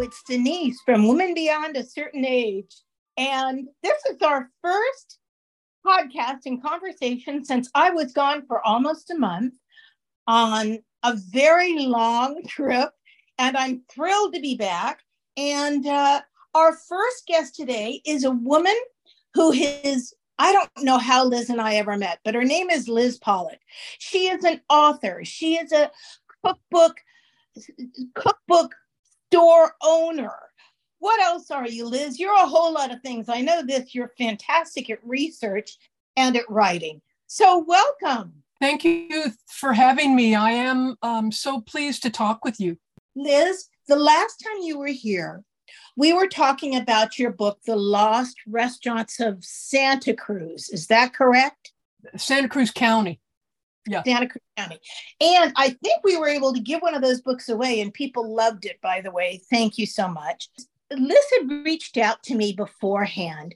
It's Denise from Women Beyond a Certain Age. And this is our first podcast and conversation since I was gone for almost a month on a very long trip. And I'm thrilled to be back. And uh, our first guest today is a woman who is, I don't know how Liz and I ever met, but her name is Liz Pollock. She is an author, she is a cookbook cookbook store owner. What else are you, Liz? You're a whole lot of things. I know this. You're fantastic at research and at writing. So, welcome. Thank you for having me. I am um, so pleased to talk with you. Liz, the last time you were here, we were talking about your book, The Lost Restaurants of Santa Cruz. Is that correct? Santa Cruz County yeah. Santa Cruz County. And I think we were able to give one of those books away, and people loved it, by the way. Thank you so much. Liz had reached out to me beforehand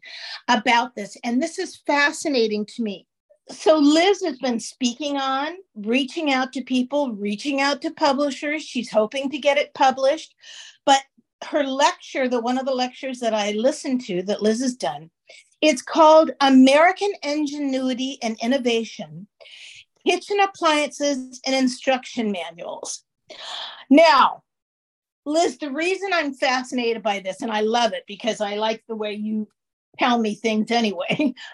about this, and this is fascinating to me. So, Liz has been speaking on, reaching out to people, reaching out to publishers. She's hoping to get it published. But her lecture, the one of the lectures that I listened to that Liz has done, it's called American Ingenuity and Innovation kitchen appliances, and instruction manuals. Now, Liz, the reason I'm fascinated by this, and I love it because I like the way you tell me things anyway.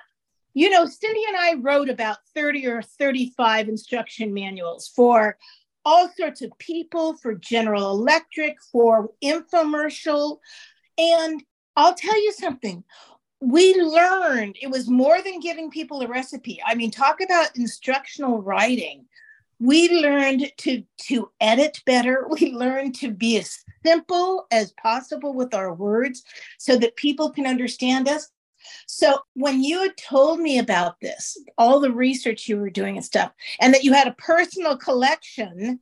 You know, Cindy and I wrote about 30 or 35 instruction manuals for all sorts of people, for General Electric, for infomercial. And I'll tell you something we learned it was more than giving people a recipe. I mean, talk about instructional writing. We learned to to edit better. We learned to be as simple as possible with our words so that people can understand us. So when you had told me about this, all the research you were doing and stuff, and that you had a personal collection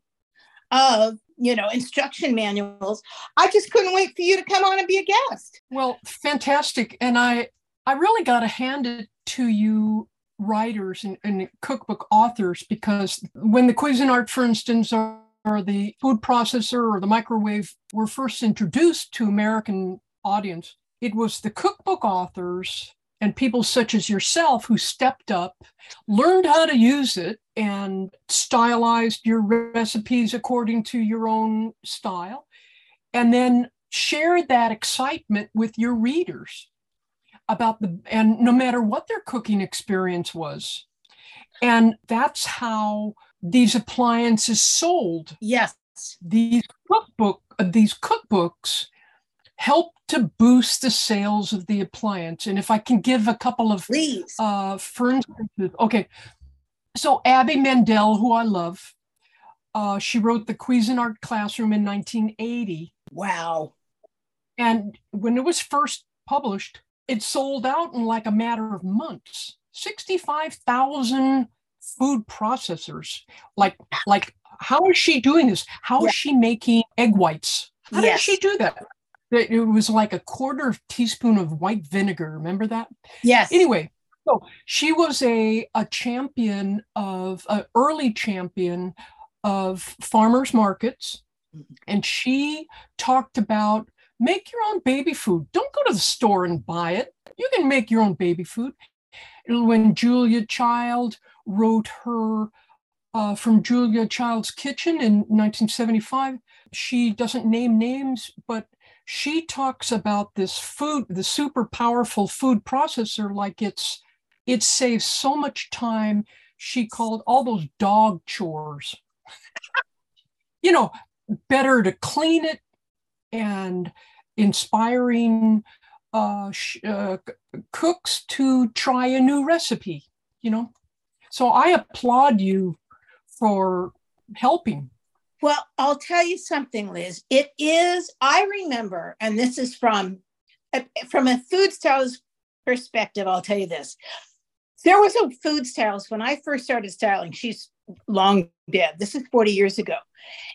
of you know instruction manuals i just couldn't wait for you to come on and be a guest well fantastic and i i really got to hand it to you writers and, and cookbook authors because when the cuisinart for instance or, or the food processor or the microwave were first introduced to american audience it was the cookbook authors and people such as yourself who stepped up, learned how to use it, and stylized your recipes according to your own style, and then shared that excitement with your readers about the, and no matter what their cooking experience was. And that's how these appliances sold. Yes. These cookbook, these cookbooks help to boost the sales of the appliance. And if I can give a couple of, Please. Uh, for instance, okay. So Abby Mandel, who I love, uh, she wrote the Cuisinart Classroom in 1980. Wow. And when it was first published, it sold out in like a matter of months. 65,000 food processors. Like, like, how is she doing this? How is she making egg whites? How yes. does she do that? It was like a quarter teaspoon of white vinegar. Remember that? Yes. Anyway, so she was a, a champion of, an early champion of farmers markets. Mm-hmm. And she talked about make your own baby food. Don't go to the store and buy it. You can make your own baby food. When Julia Child wrote her uh, from Julia Child's Kitchen in 1975, she doesn't name names, but she talks about this food, the super powerful food processor, like it's it saves so much time. She called all those dog chores. you know, better to clean it and inspiring uh, uh, cooks to try a new recipe. You know, so I applaud you for helping well, I'll tell you something, Liz. It is, I remember, and this is from from a food stylist perspective, I'll tell you this. There was a food stylist when I first started styling. She's long dead. This is 40 years ago.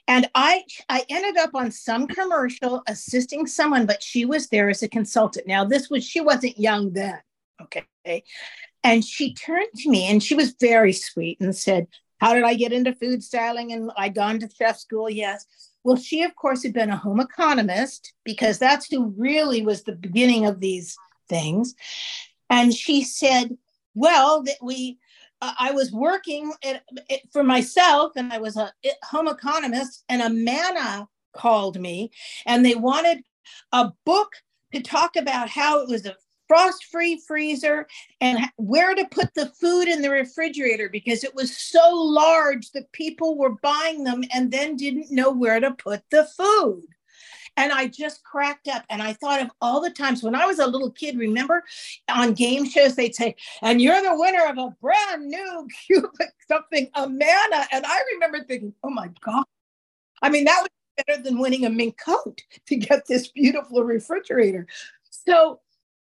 And I I ended up on some commercial assisting someone, but she was there as a consultant. Now, this was she wasn't young then. Okay. And she turned to me and she was very sweet and said, how did I get into food styling? And I'd gone to chef school, yes. Well, she, of course, had been a home economist because that's who really was the beginning of these things. And she said, well, that we, Uh, I was working for myself and I was a home economist, and Amana called me and they wanted a book to talk about how it was a frost free freezer and where to put the food in the refrigerator because it was so large that people were buying them and then didn't know where to put the food. And I just cracked up and I thought of all the times when I was a little kid, remember on game shows, they'd say, and you're the winner of a brand new cubic something, Amana. And I remember thinking, oh my God. I mean, that was better than winning a mink coat to get this beautiful refrigerator. So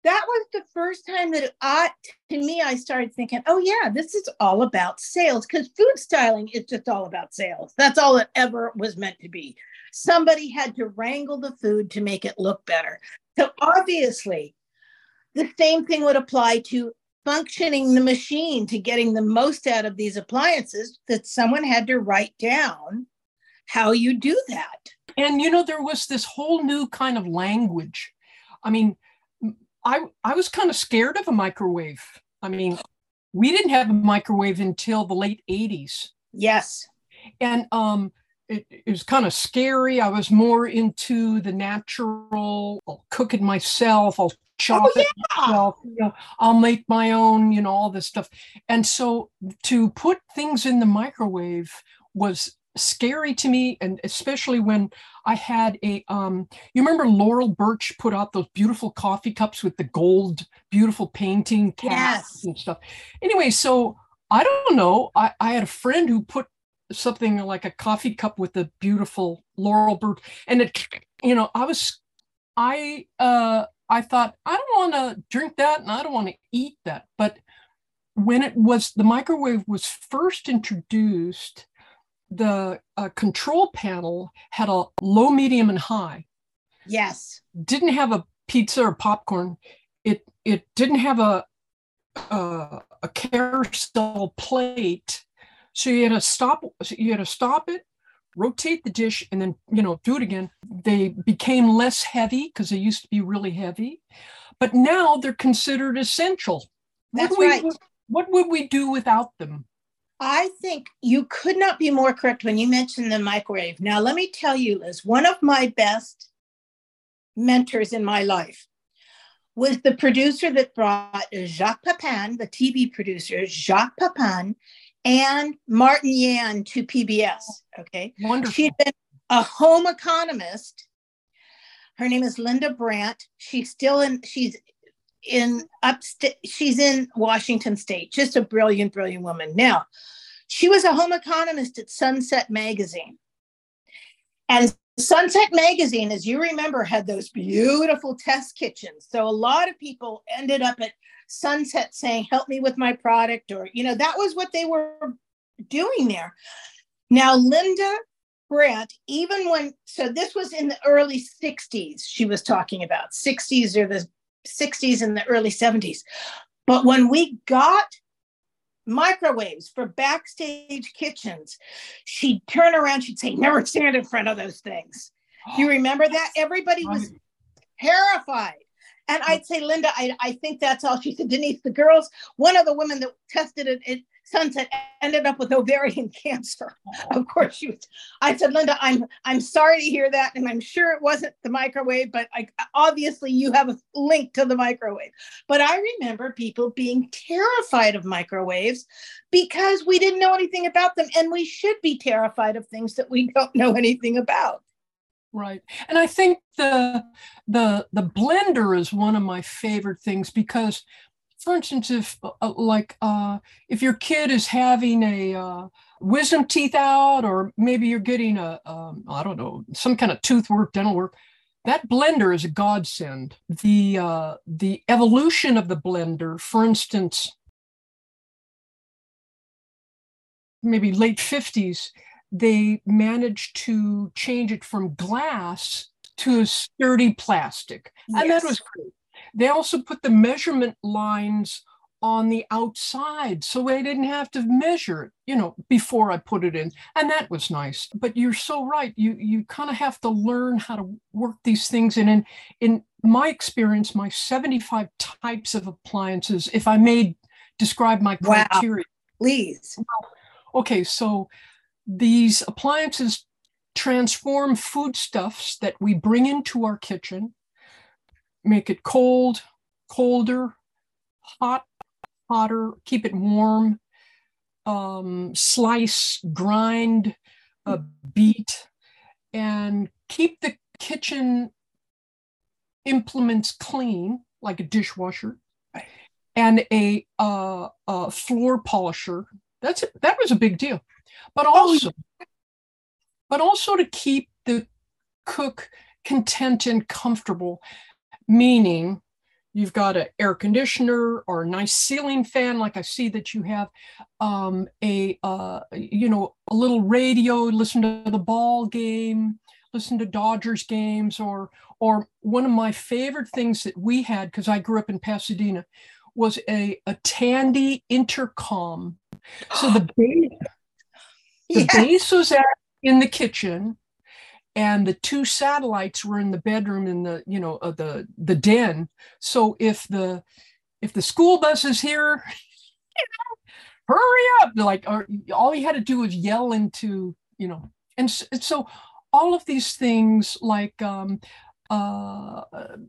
that was the first time that I, to me, I started thinking, oh, yeah, this is all about sales because food styling is just all about sales. That's all it ever was meant to be. Somebody had to wrangle the food to make it look better. So obviously, the same thing would apply to functioning the machine to getting the most out of these appliances that someone had to write down how you do that. And you know, there was this whole new kind of language. I mean, I I was kind of scared of a microwave. I mean, we didn't have a microwave until the late 80s. Yes. And um it, it was kind of scary. I was more into the natural. I'll cook it myself. I'll chop oh, yeah. it myself. You know, I'll make my own. You know, all this stuff. And so to put things in the microwave was scary to me and especially when i had a um you remember Laurel Burch put out those beautiful coffee cups with the gold beautiful painting yes. and stuff anyway so i don't know I, I had a friend who put something like a coffee cup with a beautiful Laurel Burch and it you know i was i uh i thought i don't want to drink that and i don't want to eat that but when it was the microwave was first introduced the uh, control panel had a low, medium, and high. Yes. Didn't have a pizza or popcorn. It it didn't have a a, a carousel plate, so you had to stop. You had to stop it, rotate the dish, and then you know do it again. They became less heavy because they used to be really heavy, but now they're considered essential. That's what right. We, what would we do without them? I think you could not be more correct when you mentioned the microwave. Now, let me tell you, Liz, one of my best mentors in my life was the producer that brought Jacques Pepin, the TV producer, Jacques Pepin, and Martin Yan to PBS. Okay. Wonderful. She had been a home economist. Her name is Linda Brandt. She's still in, she's in upstate, she's in Washington State, just a brilliant, brilliant woman. Now, she was a home economist at Sunset Magazine. And Sunset Magazine, as you remember, had those beautiful test kitchens. So a lot of people ended up at Sunset saying, Help me with my product, or, you know, that was what they were doing there. Now, Linda Brandt, even when, so this was in the early 60s, she was talking about 60s or the 60s and the early 70s. But when we got microwaves for backstage kitchens, she'd turn around, she'd say, Never stand in front of those things. Do you remember that? Everybody was terrified. And I'd say, Linda, I, I think that's all. She said, Denise, the girls, one of the women that tested it, it Sunset ended up with ovarian cancer. Of course, she was. I said, Linda, I'm I'm sorry to hear that, and I'm sure it wasn't the microwave, but I, obviously you have a link to the microwave. But I remember people being terrified of microwaves because we didn't know anything about them, and we should be terrified of things that we don't know anything about. Right, and I think the the the blender is one of my favorite things because for instance, if uh, like uh, if your kid is having a uh, wisdom teeth out, or maybe you're getting a um, I don't know some kind of tooth work, dental work, that blender is a godsend. The uh, the evolution of the blender, for instance, maybe late fifties, they managed to change it from glass to a sturdy plastic, yes. and that was great. They also put the measurement lines on the outside so I didn't have to measure it, you know, before I put it in. And that was nice. But you're so right. You you kind of have to learn how to work these things in. And in my experience, my 75 types of appliances, if I may describe my criteria. Wow. Please. Okay, so these appliances transform foodstuffs that we bring into our kitchen, make it cold, colder, hot, hotter, keep it warm, um, slice, grind, uh, beat, and keep the kitchen implements clean, like a dishwasher, and a, uh, a floor polisher. That's it. That was a big deal. But oh, also, but also to keep the cook content and comfortable, meaning you've got an air conditioner or a nice ceiling fan like i see that you have um, a uh, you know a little radio listen to the ball game listen to dodgers games or or one of my favorite things that we had because i grew up in pasadena was a, a tandy intercom so the base the yes. base was at, in the kitchen and the two satellites were in the bedroom in the you know uh, the the den. So if the if the school bus is here hurry up. Like or, all he had to do was yell into you know and, and so all of these things like um, uh,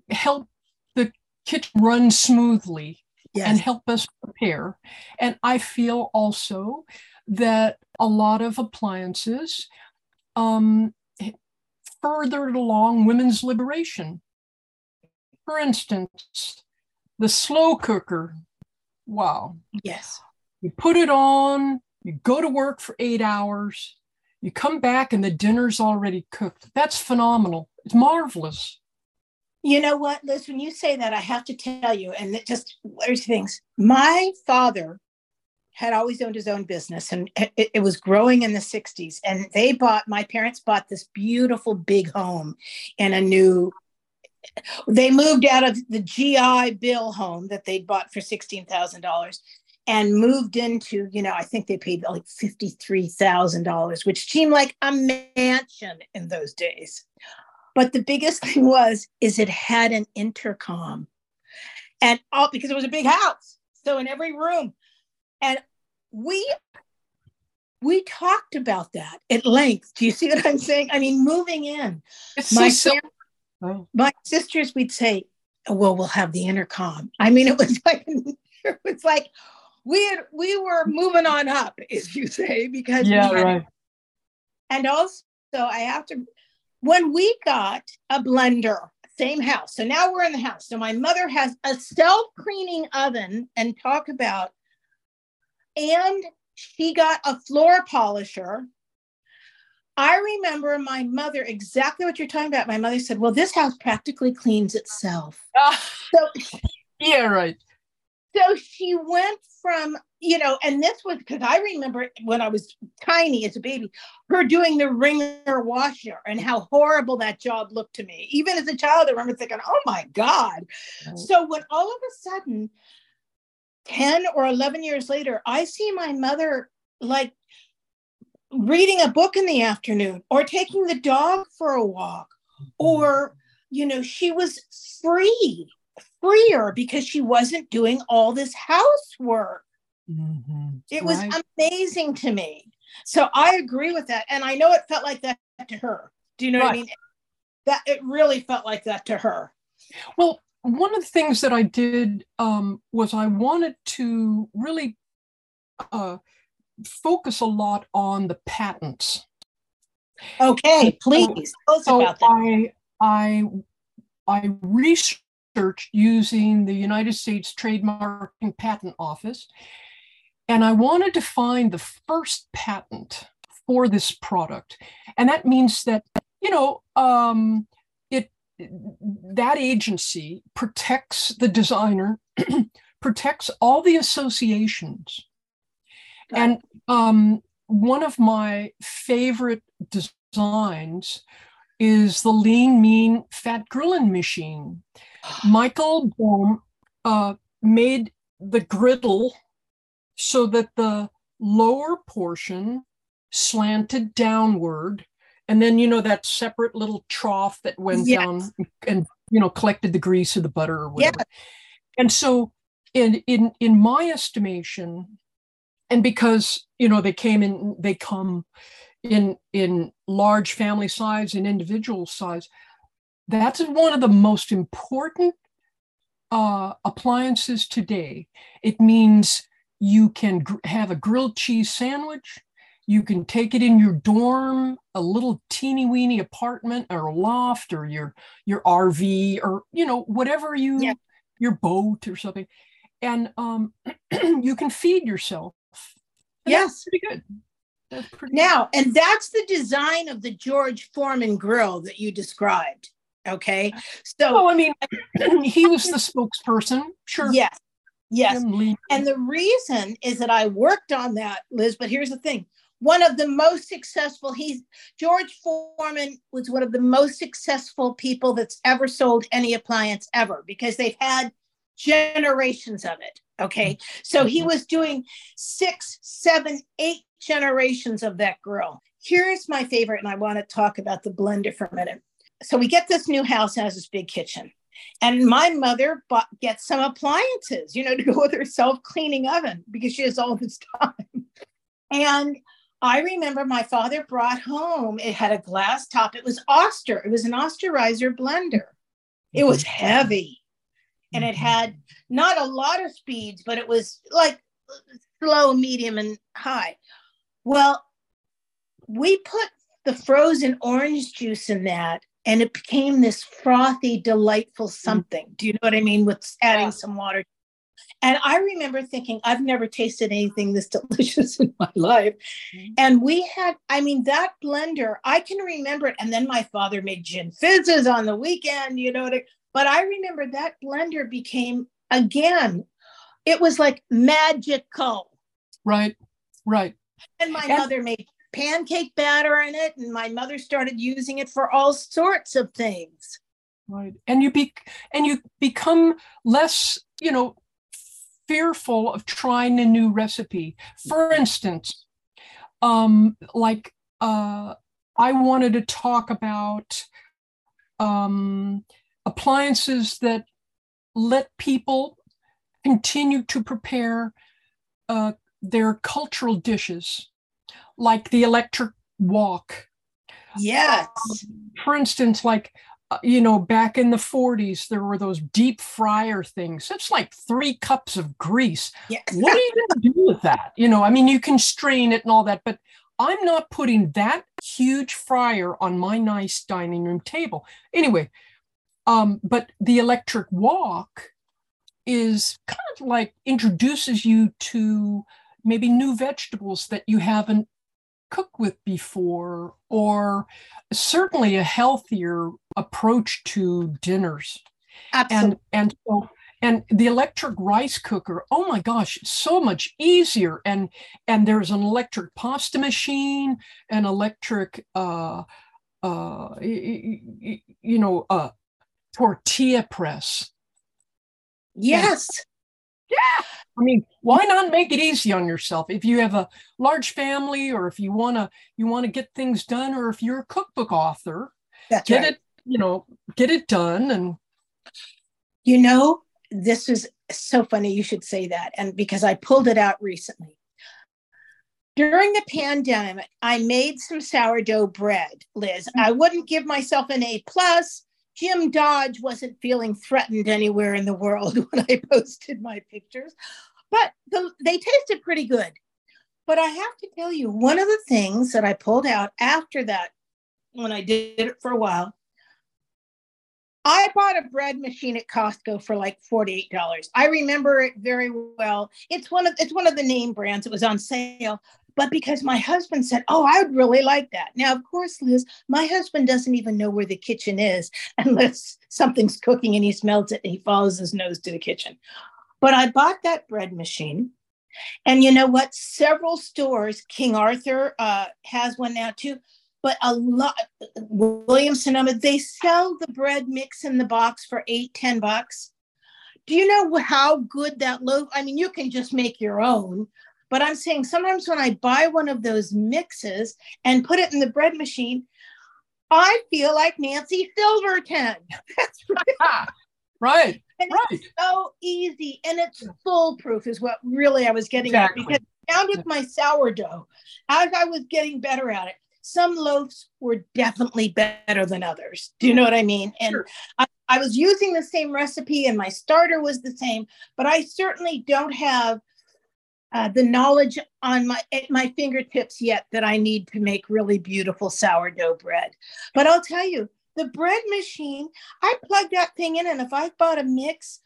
help the kitchen run smoothly yes. and help us prepare. And i feel also that a lot of appliances um, furthered along women's liberation. For instance, the slow cooker. Wow. Yes. You put it on, you go to work for eight hours, you come back and the dinner's already cooked. That's phenomenal. It's marvelous. You know what, Liz, when you say that, I have to tell you, and it just there's things. My father had always owned his own business and it, it, was growing in the 60s and they bought my parents bought this beautiful big home in a new they moved out of the gi bill home that they'd bought for $16000 and moved into you know i think they paid like $53000 which seemed like a mansion in those days. But the biggest thing was is it had an intercom. And all because it was a big house so in every room and we we talked about that at length. Do you see what I'm saying? I mean, moving in, it's my so oh. my sisters, we'd say, "Well, we'll have the intercom." I mean, it was like it was like we had, we were moving on up, as you say, because yeah, right. And also, I have to when we got a blender, same house. So now we're in the house. So my mother has a self cleaning oven, and talk about and she got a floor polisher. I remember my mother exactly what you're talking about. My mother said, "Well, this house practically cleans itself." Ah, so yeah, right. So she went from you know, and this was because I remember when I was tiny as a baby, her doing the wringer washer and how horrible that job looked to me. Even as a child, I remember thinking, "Oh my god!" Right. So when all of a sudden 10 or 11 years later, I see my mother like reading a book in the afternoon or taking the dog for a walk or you know she was free freer because she wasn't doing all this housework mm-hmm. it was right. amazing to me so i agree with that and i know it felt like that to her do you know right. what i mean that it really felt like that to her well one of the things that I did um, was I wanted to really uh, focus a lot on the patents. Okay, please so, so about that. I I I researched using the United States Trademark and Patent Office, and I wanted to find the first patent for this product, and that means that you know um, that agency protects the designer, protects all the associations. And um, one of my favorite designs is the lean, mean, fat grilling machine. Michael Boehm uh, made the griddle so that the lower portion slanted downward and then you know that separate little trough that went yes. down and you know collected the grease or the butter or whatever yeah. and so in in in my estimation and because you know they came in they come in in large family size and individual size that's one of the most important uh, appliances today it means you can gr- have a grilled cheese sandwich you can take it in your dorm, a little teeny weeny apartment or a loft or your your RV or you know whatever you yeah. your boat or something, and um, you can feed yourself. And yes, pretty good. That's pretty now, good. and that's the design of the George Foreman grill that you described. Okay, so oh, I mean, he was the spokesperson. Sure. Yes. Yes. And the reason is that I worked on that, Liz, but here's the thing one of the most successful he's george foreman was one of the most successful people that's ever sold any appliance ever because they've had generations of it okay? So he mm-hmm. was doing six seven eight generations of that grill. Here's my favorite and i want to talk about the blender for a minute. So we get this new house has this big kitchen and my mother bought, gets some appliances you know to go with her self-cleaning oven because she has all this time. And I remember my father brought home, it had a glass top. It was Oster, it was an Osterizer blender. It was mm-hmm. heavy and it had not a lot of speeds, but it was like slow, medium, and high. Well, we put the frozen orange juice in that and it became this frothy, delightful mm. something. Do you know what I mean? With adding yeah. some water and I remember thinking, I've never tasted anything this delicious in my life. Mm-hmm. And we had, I mean, that blender, I can remember it. And then my father made gin fizzes on the weekend, you know, but I remember that blender became, again, it was like magical. Right, right. And my and- mother made pancake batter in it, and my mother started using it for all sorts of things. Right. And you be and you become less, you know, fearful of trying a new recipe. For instance, um, like uh, I wanted to talk about um, appliances that let people continue to prepare uh, their cultural dishes, like the electric wok. Yes. Um, for instance, like you know, back in the 40s, there were those deep fryer things. It's like three cups of grease. Yes. What are you going to do with that? You know, I mean, you can strain it and all that, but I'm not putting that huge fryer on my nice dining room table. Anyway, um, but the electric wok is kind of like introduces you to maybe new vegetables that you haven't cooked with before, or certainly a healthier approach to dinners. Absolutely. And and so and the electric rice cooker oh my gosh so much easier and and there's an electric pasta machine an electric uh uh you, you know uh tortilla press yes yeah i mean why not make it easy on yourself if you have a large family or if you want to you want to get things done or if you're a cookbook author That's get right. it you know get it done and you know this is so funny you should say that and because i pulled it out recently during the pandemic i made some sourdough bread liz mm-hmm. i wouldn't give myself an a plus jim dodge wasn't feeling threatened anywhere in the world when i posted my pictures but the, they tasted pretty good but i have to tell you one of the things that i pulled out after that when i did it for a while I bought a bread machine at Costco for like $48. I remember it very well. It's one of it's one of the name brands. It was on sale. But because my husband said, Oh, I would really like that. Now, of course, Liz, my husband doesn't even know where the kitchen is unless something's cooking and he smells it and he follows his nose to the kitchen. But I bought that bread machine. And you know what? Several stores, King Arthur uh, has one now too but a lot Williams Sonoma, they sell the bread mix in the box for eight, ten bucks. do you know how good that loaf? I mean, you can just make your own, but I'm saying sometimes when I buy one of those mixes and put it in the bread machine, I feel like Nancy Silverton. That's right. right. And right. it's so easy and it's foolproof, is what really I was getting exactly. at. Because down with my sourdough, as I was getting better at it, some loaves were definitely better than others. Do you know what I mean? And sure. I, I was using the same recipe and my starter was the same, but I certainly don't have uh, the knowledge on my at my fingertips yet that I need to make really beautiful sourdough bread. But I'll tell you, the bread machine, I plug that thing in, and if I bought a mix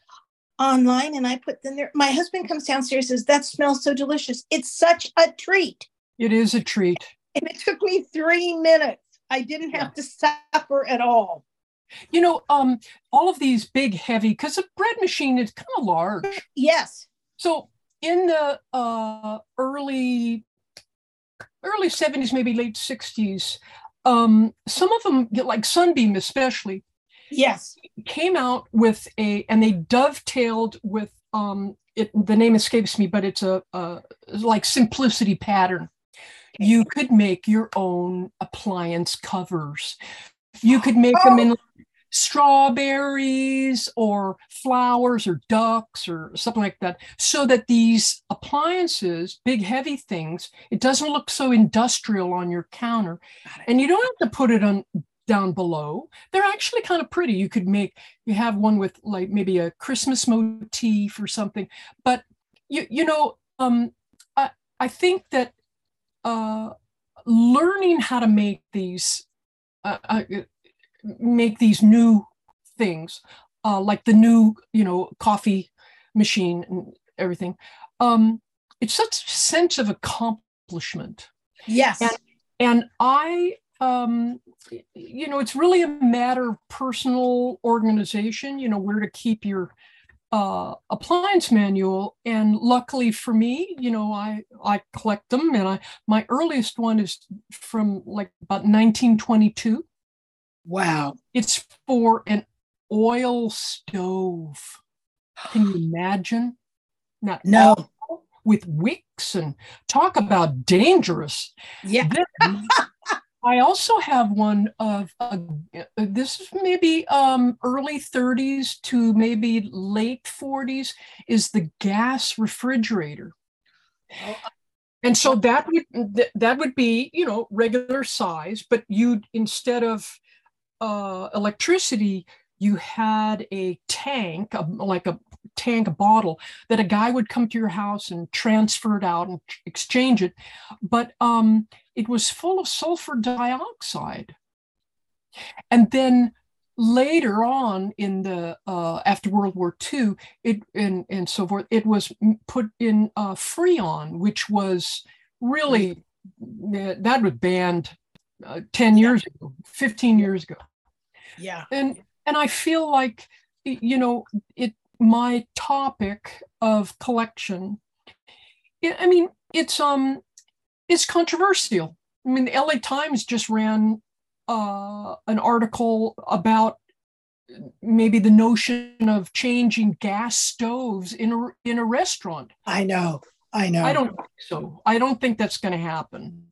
online and I put them there, my husband comes downstairs says that smells so delicious. It's such a treat. It is a treat. And it took me three minutes. I didn't have yeah. to suffer at all. You know, um, all of these big, heavy, because a bread machine is kind of large. Yes. So in the uh, early early 70s, maybe late 60s, um, some of them, like Sunbeam especially, yes, came out with a, and they dovetailed with um, it. The name escapes me, but it's a, a like simplicity pattern. You could make your own appliance covers. You could make oh. them in strawberries or flowers or ducks or something like that so that these appliances big heavy things it doesn't look so industrial on your counter. And you don't have to put it on down below. They're actually kind of pretty. You could make you have one with like maybe a christmas motif or something. But you you know um i i think that uh learning how to make these uh, uh, make these new things, uh, like the new, you know, coffee machine and everything. Um, it's such a sense of accomplishment. Yes. And, and I, um, you know, it's really a matter of personal organization, you know, where to keep your uh, appliance manual. And luckily for me, you know, I, I collect them and I, my earliest one is from like about 1922. Wow. It's for an oil stove. Can you imagine? Not no. With wicks and talk about dangerous. Yeah. I also have one of uh, this is maybe um, early 30s to maybe late 40s is the gas refrigerator. Oh, and so that would that would be you know regular size, but you'd instead of uh, electricity, you had a tank, a, like a tank, a bottle that a guy would come to your house and transfer it out and exchange it. But um, it was full of sulfur dioxide. And then later on in the uh, after World War II, it and and so forth, it was put in uh, Freon, which was really that was banned uh, 10 years ago 15 years ago yeah. And and i feel like you know it my topic of collection i mean it's um it's controversial. I mean the la times just ran uh an article about maybe the notion of changing gas stoves in a in a restaurant. I know. I know. I don't think so. I don't think that's going to happen.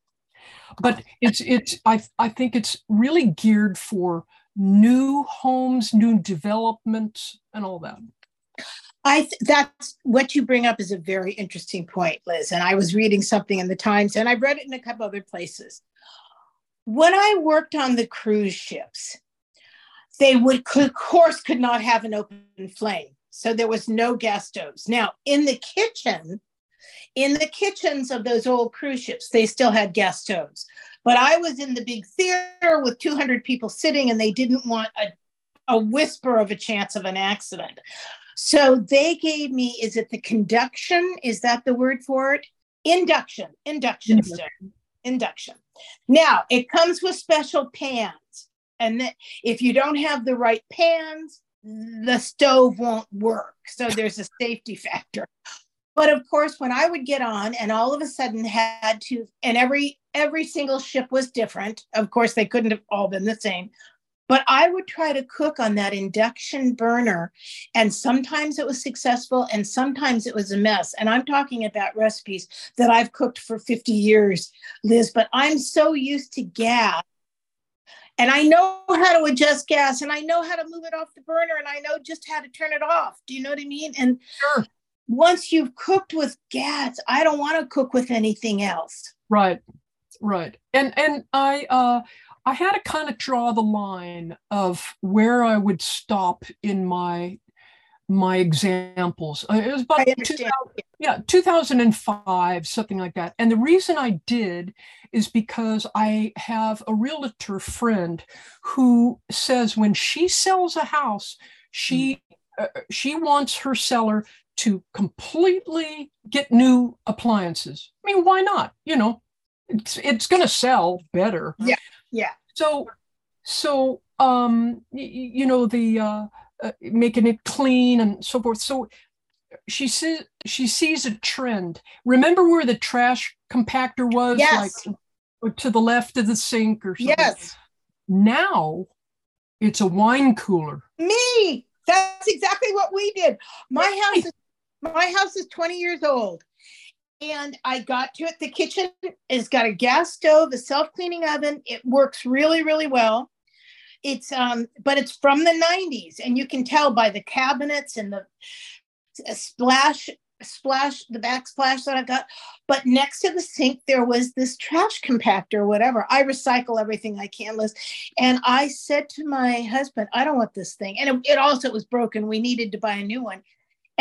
But it's it's I I think it's really geared for new homes, new development, and all that. I th- that's what you bring up is a very interesting point, Liz. And I was reading something in the Times, and I've read it in a couple other places. When I worked on the cruise ships, they would, of course, could not have an open flame, so there was no gas stoves. Now, in the kitchen, in the kitchens of those old cruise ships, they still had gas stoves. But I was in the big theater with 200 people sitting, and they didn't want a, a whisper of a chance of an accident. So they gave me, is it the conduction? Is that the word for it? Induction, induction, mm-hmm. induction. Now it comes with special pans. And if you don't have the right pans, the stove won't work. So there's a safety factor but of course when i would get on and all of a sudden had to and every every single ship was different of course they couldn't have all been the same But I would try to cook on that induction burner. And sometimes it was successful and sometimes it was a mess. And I'm talking about recipes that I've cooked for 50 years, Liz, but I'm so used to gas. And I know how to adjust gas and I know how to move it off the burner and I know just how to turn it off. Do you know what I mean? And Sure. Once you've cooked with gas, I don't want to cook with anything else. Right. Right. And and I uh I had to kind of draw the line of where I would stop in my my examples. Uh, It was about 2000 yeah 2005 something like that and the reason i did is because i have a realtor friend who says when she sells a house she uh, she wants her seller to completely get new appliances i mean why not you know it's it's going to sell better Yeah, yeah. so so um you know the uh, uh making it clean and so forth so she sees she sees a trend. Remember where the trash compactor was, Yes. like to the left of the sink or something. Yes. Now it's a wine cooler. Me. That's exactly what we did. My house is my house is 20 years old. And I got to it. The kitchen has got a gas stove, a self-cleaning oven. It works really, really well. It's um, but it's from the 90s, and you can tell by the cabinets and the splash, splash, the backsplash that I got. But next to the sink, there was this trash compactor, whatever. I recycle everything I can, Liz. And I said to my husband, I don't want this thing. And it, it also was broken. We needed to buy a new one.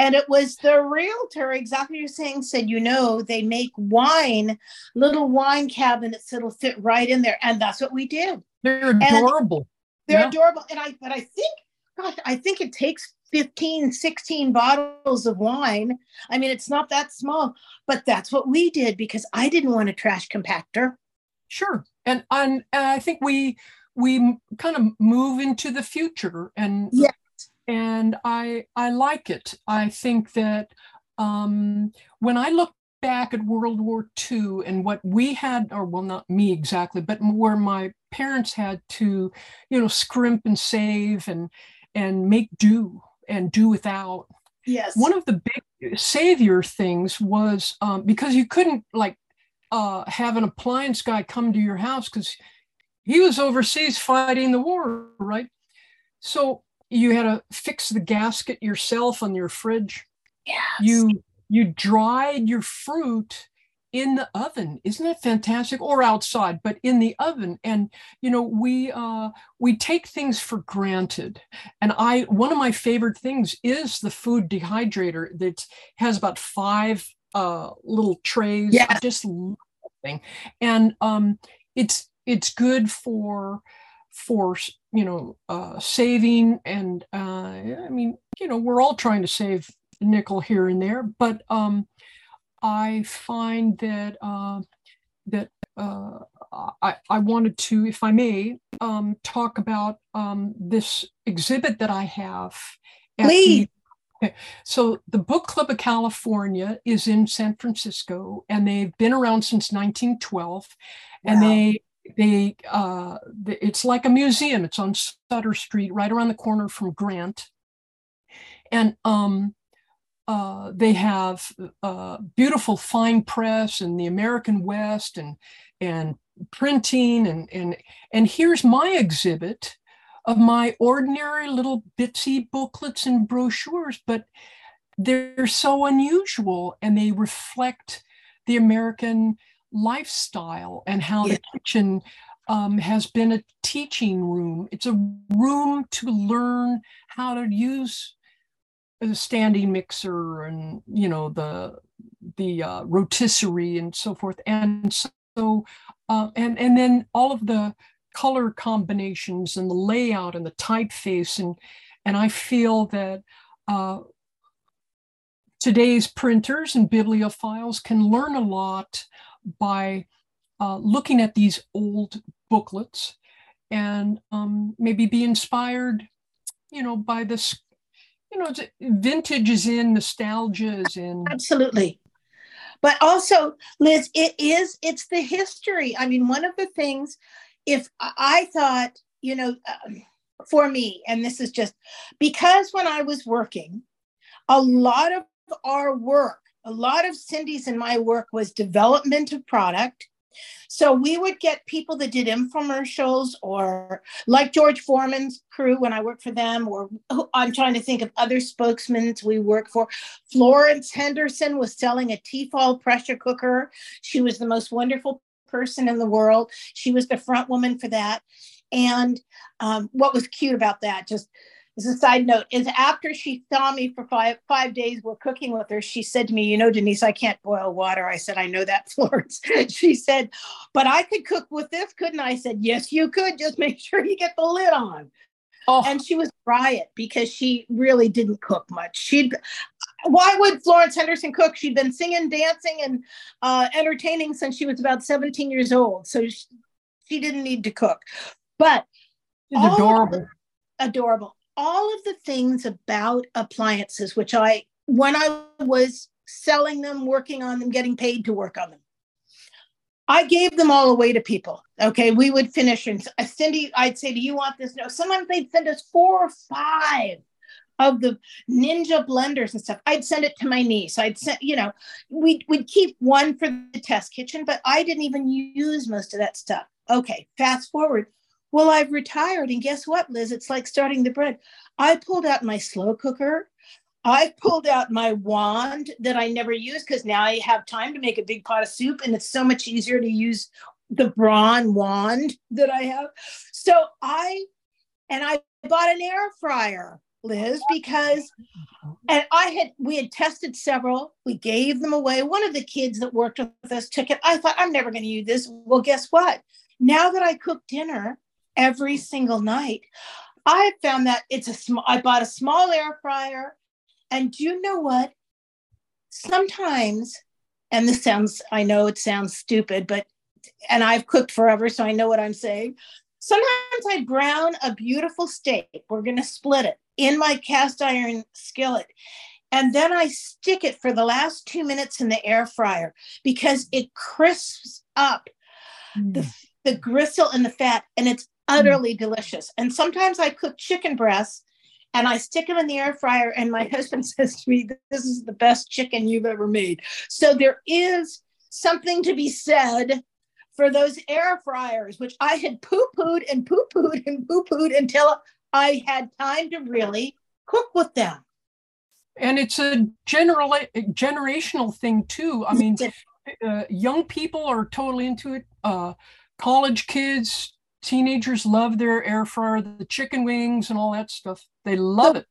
And it was the realtor, exactly what you're saying, said, you know, they make wine, little wine cabinets that'll fit right in there. And that's what we did. They're adorable. They're Yeah. adorable. And I, but I think, gosh, I think it takes 15, 16 bottles of wine. I mean, it's not that small, but that's what we did because I didn't want a trash compactor. Sure. And and, and I think we we kind of move into the future and Yes. And I I like it. I think that um, when I look back at World War II and what we had, or well, not me exactly, but where my parents had to, you know, scrimp and save and and make do and do without. Yes. One of the big savior things was um, because you couldn't like uh, have an appliance guy come to your house because he was overseas fighting the war, right? So you had to fix the gasket yourself on your fridge. yes. You you dried your fruit in the oven. Isn't that fantastic? Or outside, but in the oven. And you know, we uh we take things for granted. And I one of my favorite things is the food dehydrator that has about five uh little trays. I just love thing. And um it's it's good for for you know uh saving and uh i mean you know we're all trying to save a nickel here and there but um i find that uh that uh i i wanted to if i may um talk about um this exhibit that i have at the- Please. Okay. So the Book Club of California is in San Francisco, and they've been around since 1912. And they they uh, it's like a museum. It's on Sutter Street, right around the corner from Grant. And um, uh, they have uh, beautiful fine press and the American West and and printing and and and here's my exhibit of my ordinary little bitsy booklets and brochures, but they're so unusual and they reflect the American lifestyle and how Yeah. the kitchen um, has been a teaching room. It's a room to learn how to use a standing mixer and you know the the uh, rotisserie and so forth. And so uh, and and then all of the color combinations and the layout and the typeface and and I feel that uh, today's printers and bibliophiles can learn a lot by uh, looking at these old booklets and um, maybe be inspired, you know, by this, you know, vintage is in, nostalgia is in. Absolutely. But also, Liz, it is, it's the history. I mean, one of the things, if I thought, you know, um, for me, and this is just because when I was working, a lot of our work, a lot of Cindy's and my work was development of product. So we would get people that did infomercials or like George Foreman's crew when I worked for them, or I'm trying to think of other spokesmen we work for. Florence Henderson was selling a Tefal pressure cooker. She was the most wonderful person in the world. She was the front woman for that. And um, what was cute about that, just as a side note, is after she saw me for five five days, we're cooking with her. She said to me, "You know, Denise, I can't boil water." I said, "I know that, Florence." she said, "But I could cook with this, couldn't I?" I said, "Yes, you could. Just make sure you get the lid on." Oh. And she was riot because she really didn't cook much. She'd why would Florence Henderson cook? She'd been singing, dancing, and uh, entertaining since she was about 17 years old. So she, she didn't need to cook. But it's adorable. adorable. All of the things about appliances, which I, when I was selling them, working on them, getting paid to work on them, I gave them all away to people. Okay, we would finish and uh, Cindy, I'd say, "Do you want this?" No. Sometimes they'd send us four or five of the ninja blenders and stuff. I'd send it to my niece. I'd send, you know, we'd we'd keep one for the test kitchen, but I didn't even use most of that stuff. Okay, fast forward. Well, I've retired, and guess what, Liz? It's like starting the bread. I pulled out my slow cooker. I pulled out my wand that I never use because now I have time to make a big pot of soup, and it's so much easier to use the Braun wand that I have. So I, and I bought an air fryer, Liz, because, and I had, we had tested several. We gave them away. One of the kids that worked with us took it. I thought, I'm never going to use this. Well, guess what? Now that I cook dinner every single night, I found that it's a small, I bought a small air fryer and do you know what? Sometimes, and this sounds, I know it sounds stupid, but, and I've cooked forever, so I know what I'm saying. Sometimes I brown a beautiful steak. We're going to split it in my cast iron skillet. And then I stick it for the last two minutes in the air fryer because it crisps up mm. the, the gristle and the fat, and it's. Utterly mm. delicious. And sometimes I cook chicken breasts and I stick them in the air fryer. And my husband says to me, This is the best chicken you've ever made. So there is something to be said for those air fryers, which I had poo pooed and poo pooed and poo pooed until I had time to really cook with them. And it's a general generational thing too. I mean, uh, young people are totally into it. Uh, college kids, teenagers love their air fryer, the chicken wings and all that stuff. They love the, it.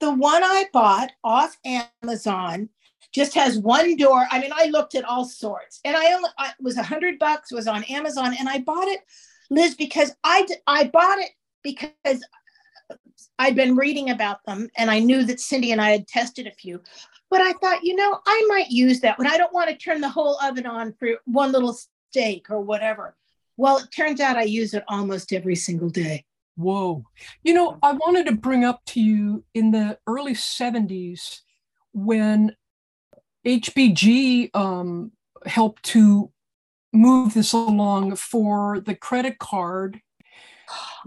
The one I bought off Amazon just has one door. I mean, I looked at all sorts, and I only I, was a hundred bucks. Was on Amazon, and I bought it, Liz, because I I bought it because I'd been reading about them, and I knew that Cindy and I had tested a few. But I thought, you know, I might use that when I don't want to turn the whole oven on for one little steak or whatever. Well, it turns out I use it almost every single day. Whoa. You know, I wanted to bring up to you in the early 70s when HBG um, helped to move this along for the credit card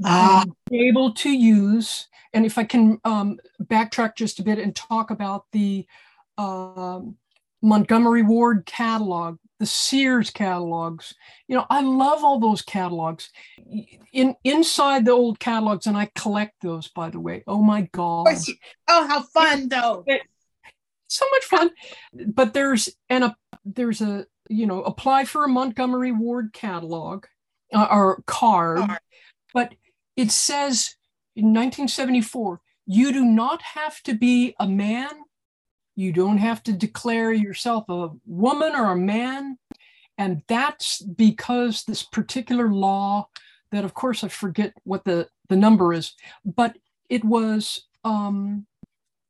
uh, able to use and if i can um, backtrack just a bit and talk about the um, montgomery ward catalog the Sears catalogs. You know, I love all those catalogs. In inside the old catalogs, and I collect those, by the way. Oh my god! Oh, how fun though! so much fun. But there's and a there's a you know apply for a Montgomery Ward catalog uh, or card, but it says in 1974 you do not have to be a man you don't have to declare yourself a woman or a man. And that's because this particular law, that of course I forget what the, the number is, but it was um,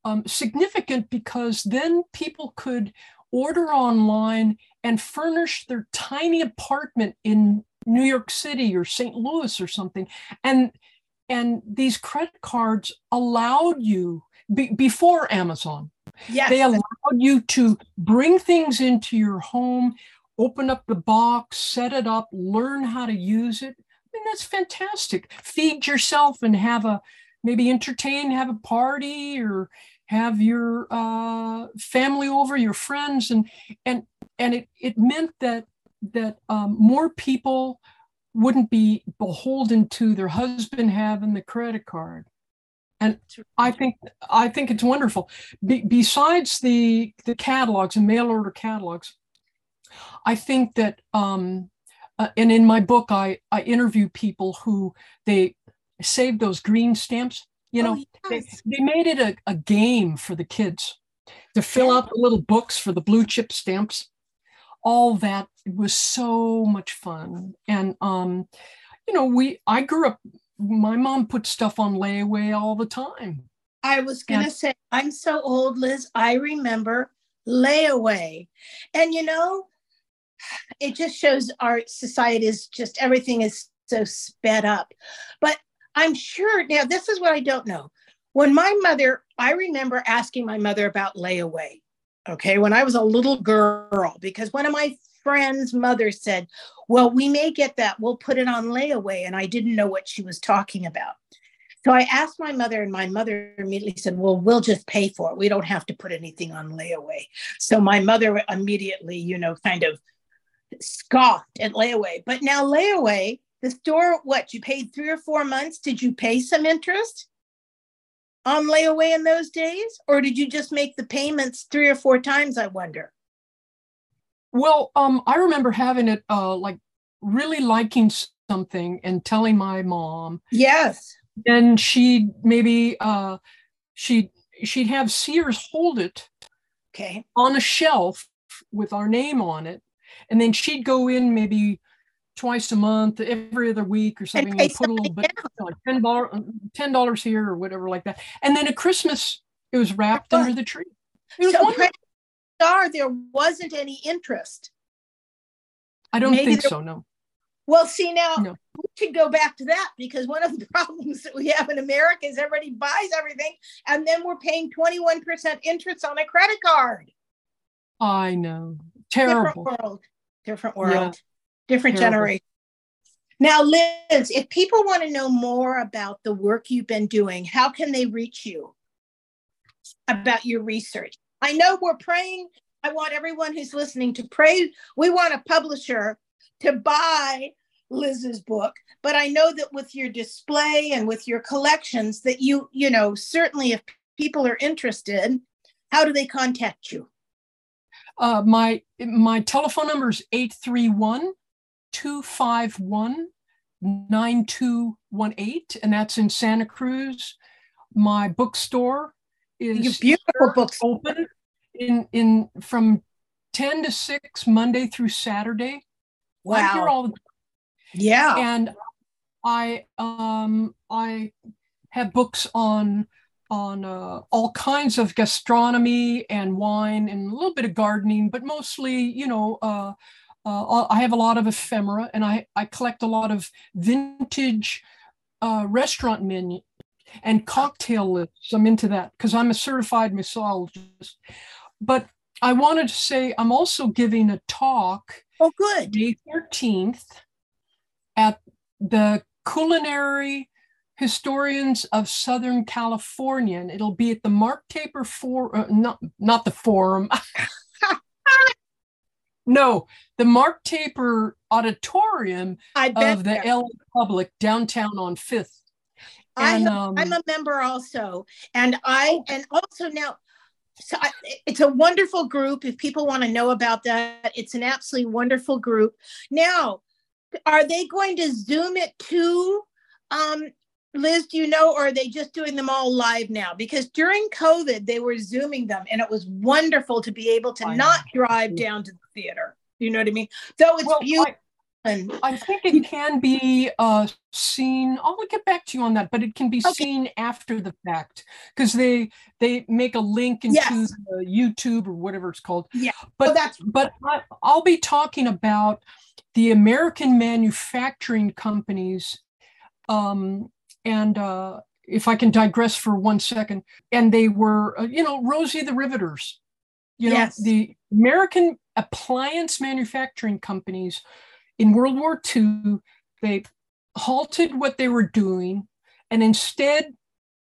um, significant because then people could order online and furnish their tiny apartment in New York City or St. Louis or something. And and these credit cards allowed you be, before Amazon Yes. They allowed you to bring things into your home, open up the box, set it up, learn how to use it. I mean, that's fantastic. Feed yourself and have a maybe entertain, have a party, or have your uh, family over, your friends, and and and it it meant that that um, more people wouldn't be beholden to their husband having the credit card and i think i think it's wonderful. Be- besides the the catalogs and mail order catalogs i think that um uh, and in my book i i interview people who they saved those green stamps you know oh, yes. they, they made it a, a game for the kids to fill out the little books for the blue chip stamps. All that was so much fun. And um you know we i grew up my mom put stuff on layaway all the time I was going to say, I'm so old, Liz. I remember layaway. And you know, it just shows our society is just everything is so sped up. But I'm sure now, this is what I don't know. When my mother, I remember asking my mother about layaway, okay, when I was a little girl, because one of my friend's mother said, Well, we may get that. We'll put it on layaway. And I didn't know what she was talking about. So I asked my mother, and my mother immediately said, Well, we'll just pay for it. We don't have to put anything on layaway. So my mother immediately, you know, kind of scoffed at layaway. But now, layaway, the store, what you paid three or four months? Did you pay some interest on layaway in those days? Or did you just make the payments three or four times? I wonder. Well, um, I remember having it uh, like really liking something and telling my mom. Yes. Then she'd maybe uh, she'd she'd have Sears hold it Okay. on a shelf with our name on it, and then she'd go in maybe twice a month, every other week or something, pay and put a little bit like ten dollars ten dollars here or whatever like that. And then at Christmas, it was wrapped under the tree. It was So wonderful. Star, there wasn't any interest. I don't maybe think there- so. No. Well, see now No. we should go back to that because one of the problems that we have in America is everybody buys everything and then we're paying 21% interest on a credit card. I know. Different Terrible. world. Different Yeah. world. Different Terrible. generation. Now, Liz, if people want to know more about the work you've been doing, how can they reach you about your research? I know we're praying. I want everyone who's listening to pray. We want a publisher to buy Liz's book, but I know that with your display and with your collections, that you, you know, certainly if people are interested, how do they contact you? Uh, my my telephone number is 831 251 9218, and that's in Santa Cruz. My bookstore Your is beautiful books. open in in from 10 to 6 Monday through Saturday. I'm here Wow. all the Yeah. and I um I have books on on uh, all kinds of gastronomy and wine and a little bit of gardening, but mostly you know uh, uh, I have a lot of ephemera and I I collect a lot of vintage uh, restaurant menu and cocktail lists. I'm into that because I'm a certified mixologist. But I wanted to say I'm also giving a talk Oh, good. May 13th at the Culinary Historians of Southern California. And it'll be at the Mark Taper for uh, not not the forum. no, the Mark Taper Auditorium I of the. LA Public downtown on Fifth. I And have- um, I'm a member also, and I and also now. So I, it's a wonderful group. If people want to know about that, it's an absolutely wonderful group. Now, are they going to Zoom it too? Um, Liz, do you know, or are they just doing them all live now? Because during COVID, they were Zooming them, and it was wonderful to be able to I not know. drive down to the theater. You know what I mean? Though it's well, beautiful. I- and I think it can be uh, seen. I'll get back to you on that, but it can be Okay. seen after the fact because they they make a link into Yes. the YouTube or whatever it's called. Yeah. but Oh, that's- but I, I'll be talking about the American manufacturing companies, um, and uh, if I can digress for one second, and they were uh, you know Rosie the Riveters, you know Yes. the American appliance manufacturing companies in World War II, they halted what they were doing and instead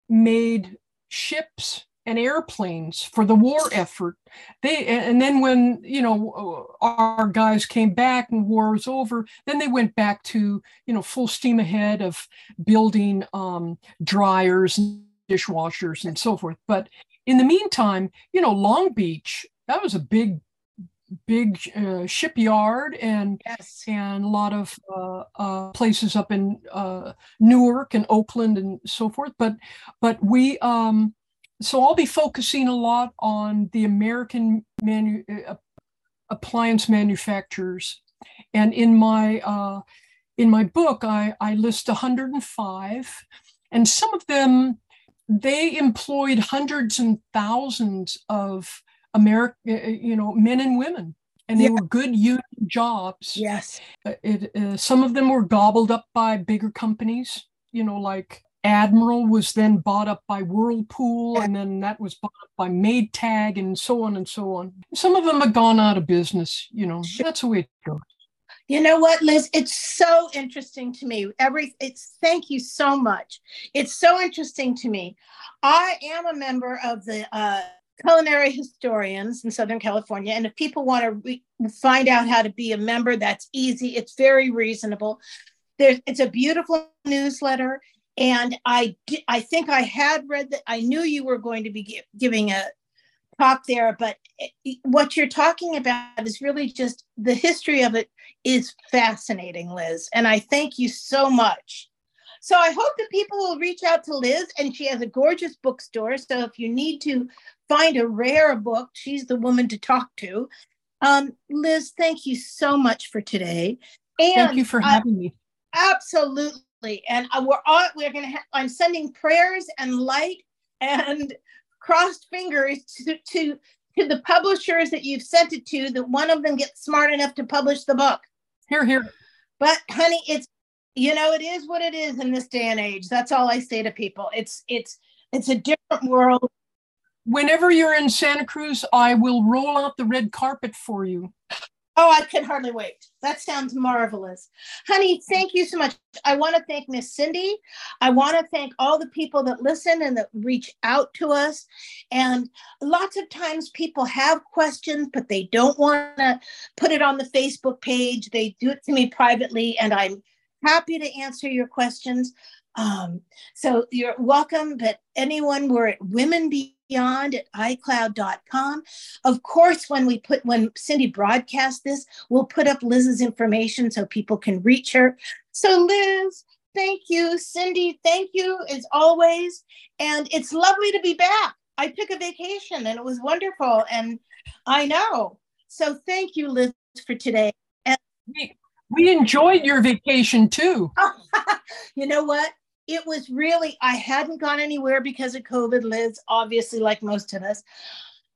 made ships and airplanes for the war effort. They and then when you know our guys came back and war was over, then they went back to you know full steam ahead of building um, dryers and dishwashers and so forth. But in the meantime, you know Long Beach that was a big big uh, shipyard and yes. and a lot of uh, uh, places up in uh, Newark and Oakland and so forth. But but we um, so I'll be focusing a lot on the American manu- uh, appliance manufacturers, and in my uh, in my book I I list 105, and some of them they employed hundreds and thousands of American, uh, uh, you know, men and women, and they yeah. were good union jobs. Yes. Uh, it, uh, some of them were gobbled up by bigger companies, you know, like Admiral was then bought up by Whirlpool, and then that was bought up by Maytag, and so on and so on. Some of them have gone out of business, you know, that's the way it goes. You know what, Liz? It's so interesting to me. Every it's thank you so much. It's so interesting to me. I am a member of the uh, culinary historians in Southern California. And if people want to re- find out how to be a member, that's easy. It's very reasonable. There's, it's a beautiful newsletter. And I, I think I had read that. I knew you were going to be gi- giving a talk there, but eh, it, what you're talking about is really just the history of it is fascinating, Liz. And I thank you so much. So I hope that people will reach out to Liz, and she has a gorgeous bookstore. So if you need to find a rare book, she's the woman to talk to. Um, Liz, thank you so much for today. And thank you for having me. Absolutely, and uh, we're all we're gonna. Ha- I'm sending prayers and light and crossed fingers to, to to the publishers that you've sent it to. That one of them gets smart enough to publish the book. Here, here. But honey, it's you know it is what it is in this day and age. That's all I say to people. It's it's it's a different world whenever you're in Santa Cruz, I will roll out the red carpet for you. Oh, I can hardly wait. That sounds marvelous. Honey, thank you so much. I want to thank Miss Cindy. I want to thank all the people that listen and that reach out to us. And lots of times people have questions, but they don't want to put it on the Facebook page. They do it to me privately, and I'm happy to answer your questions. Um, so you're welcome, but anyone, we're at Women Beyond at iCloud.com. Of course, when we put when Cindy broadcasts this, we'll put up Liz's information so people can reach her. So Liz, thank you. Cindy, thank you as always. And it's lovely to be back. I took a vacation and it was wonderful. And I know. So thank you, Liz, for today. And we, enjoyed your vacation too. you know what? it was really, I hadn't gone anywhere because of COVID, Liz, obviously, like most of us.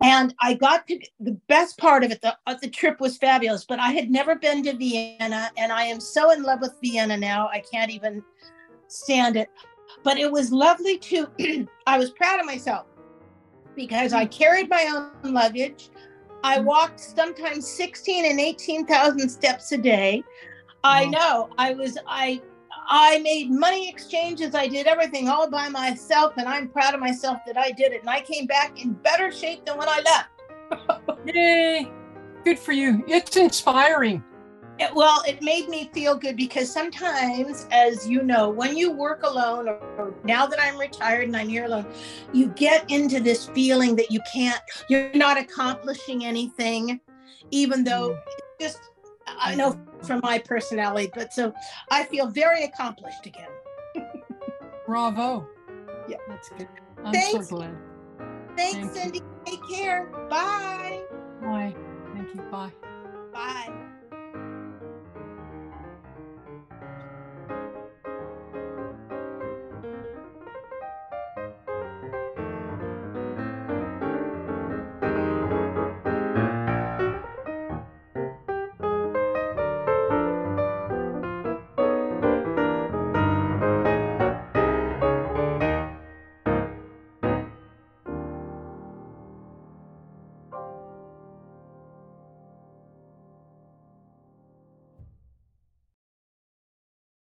And I got to the best part of it. The, uh, the trip was fabulous, but I had never been to Vienna, and I am so in love with Vienna now. I can't even stand it. But it was lovely to, I was proud of myself because I carried my own luggage. I walked sometimes 16 and 18,000 steps a day. I know I was, I I made money exchanges. I did everything all by myself, and I'm proud of myself that I did it. And I came back in better shape than when I left. Yay! Good for you. It's inspiring. It, well, it made me feel good because sometimes, as you know, when you work alone, or, or now that I'm retired and I'm here alone, you get into this feeling that you can't, you're not accomplishing anything, even though mm. it's just I know from my personality, but so I feel very accomplished again. Bravo. Yeah. That's good. I'm Thanks. so glad. Thanks, Thank Cindy. You. Take care. Bye. Bye. Thank you. Bye. Bye.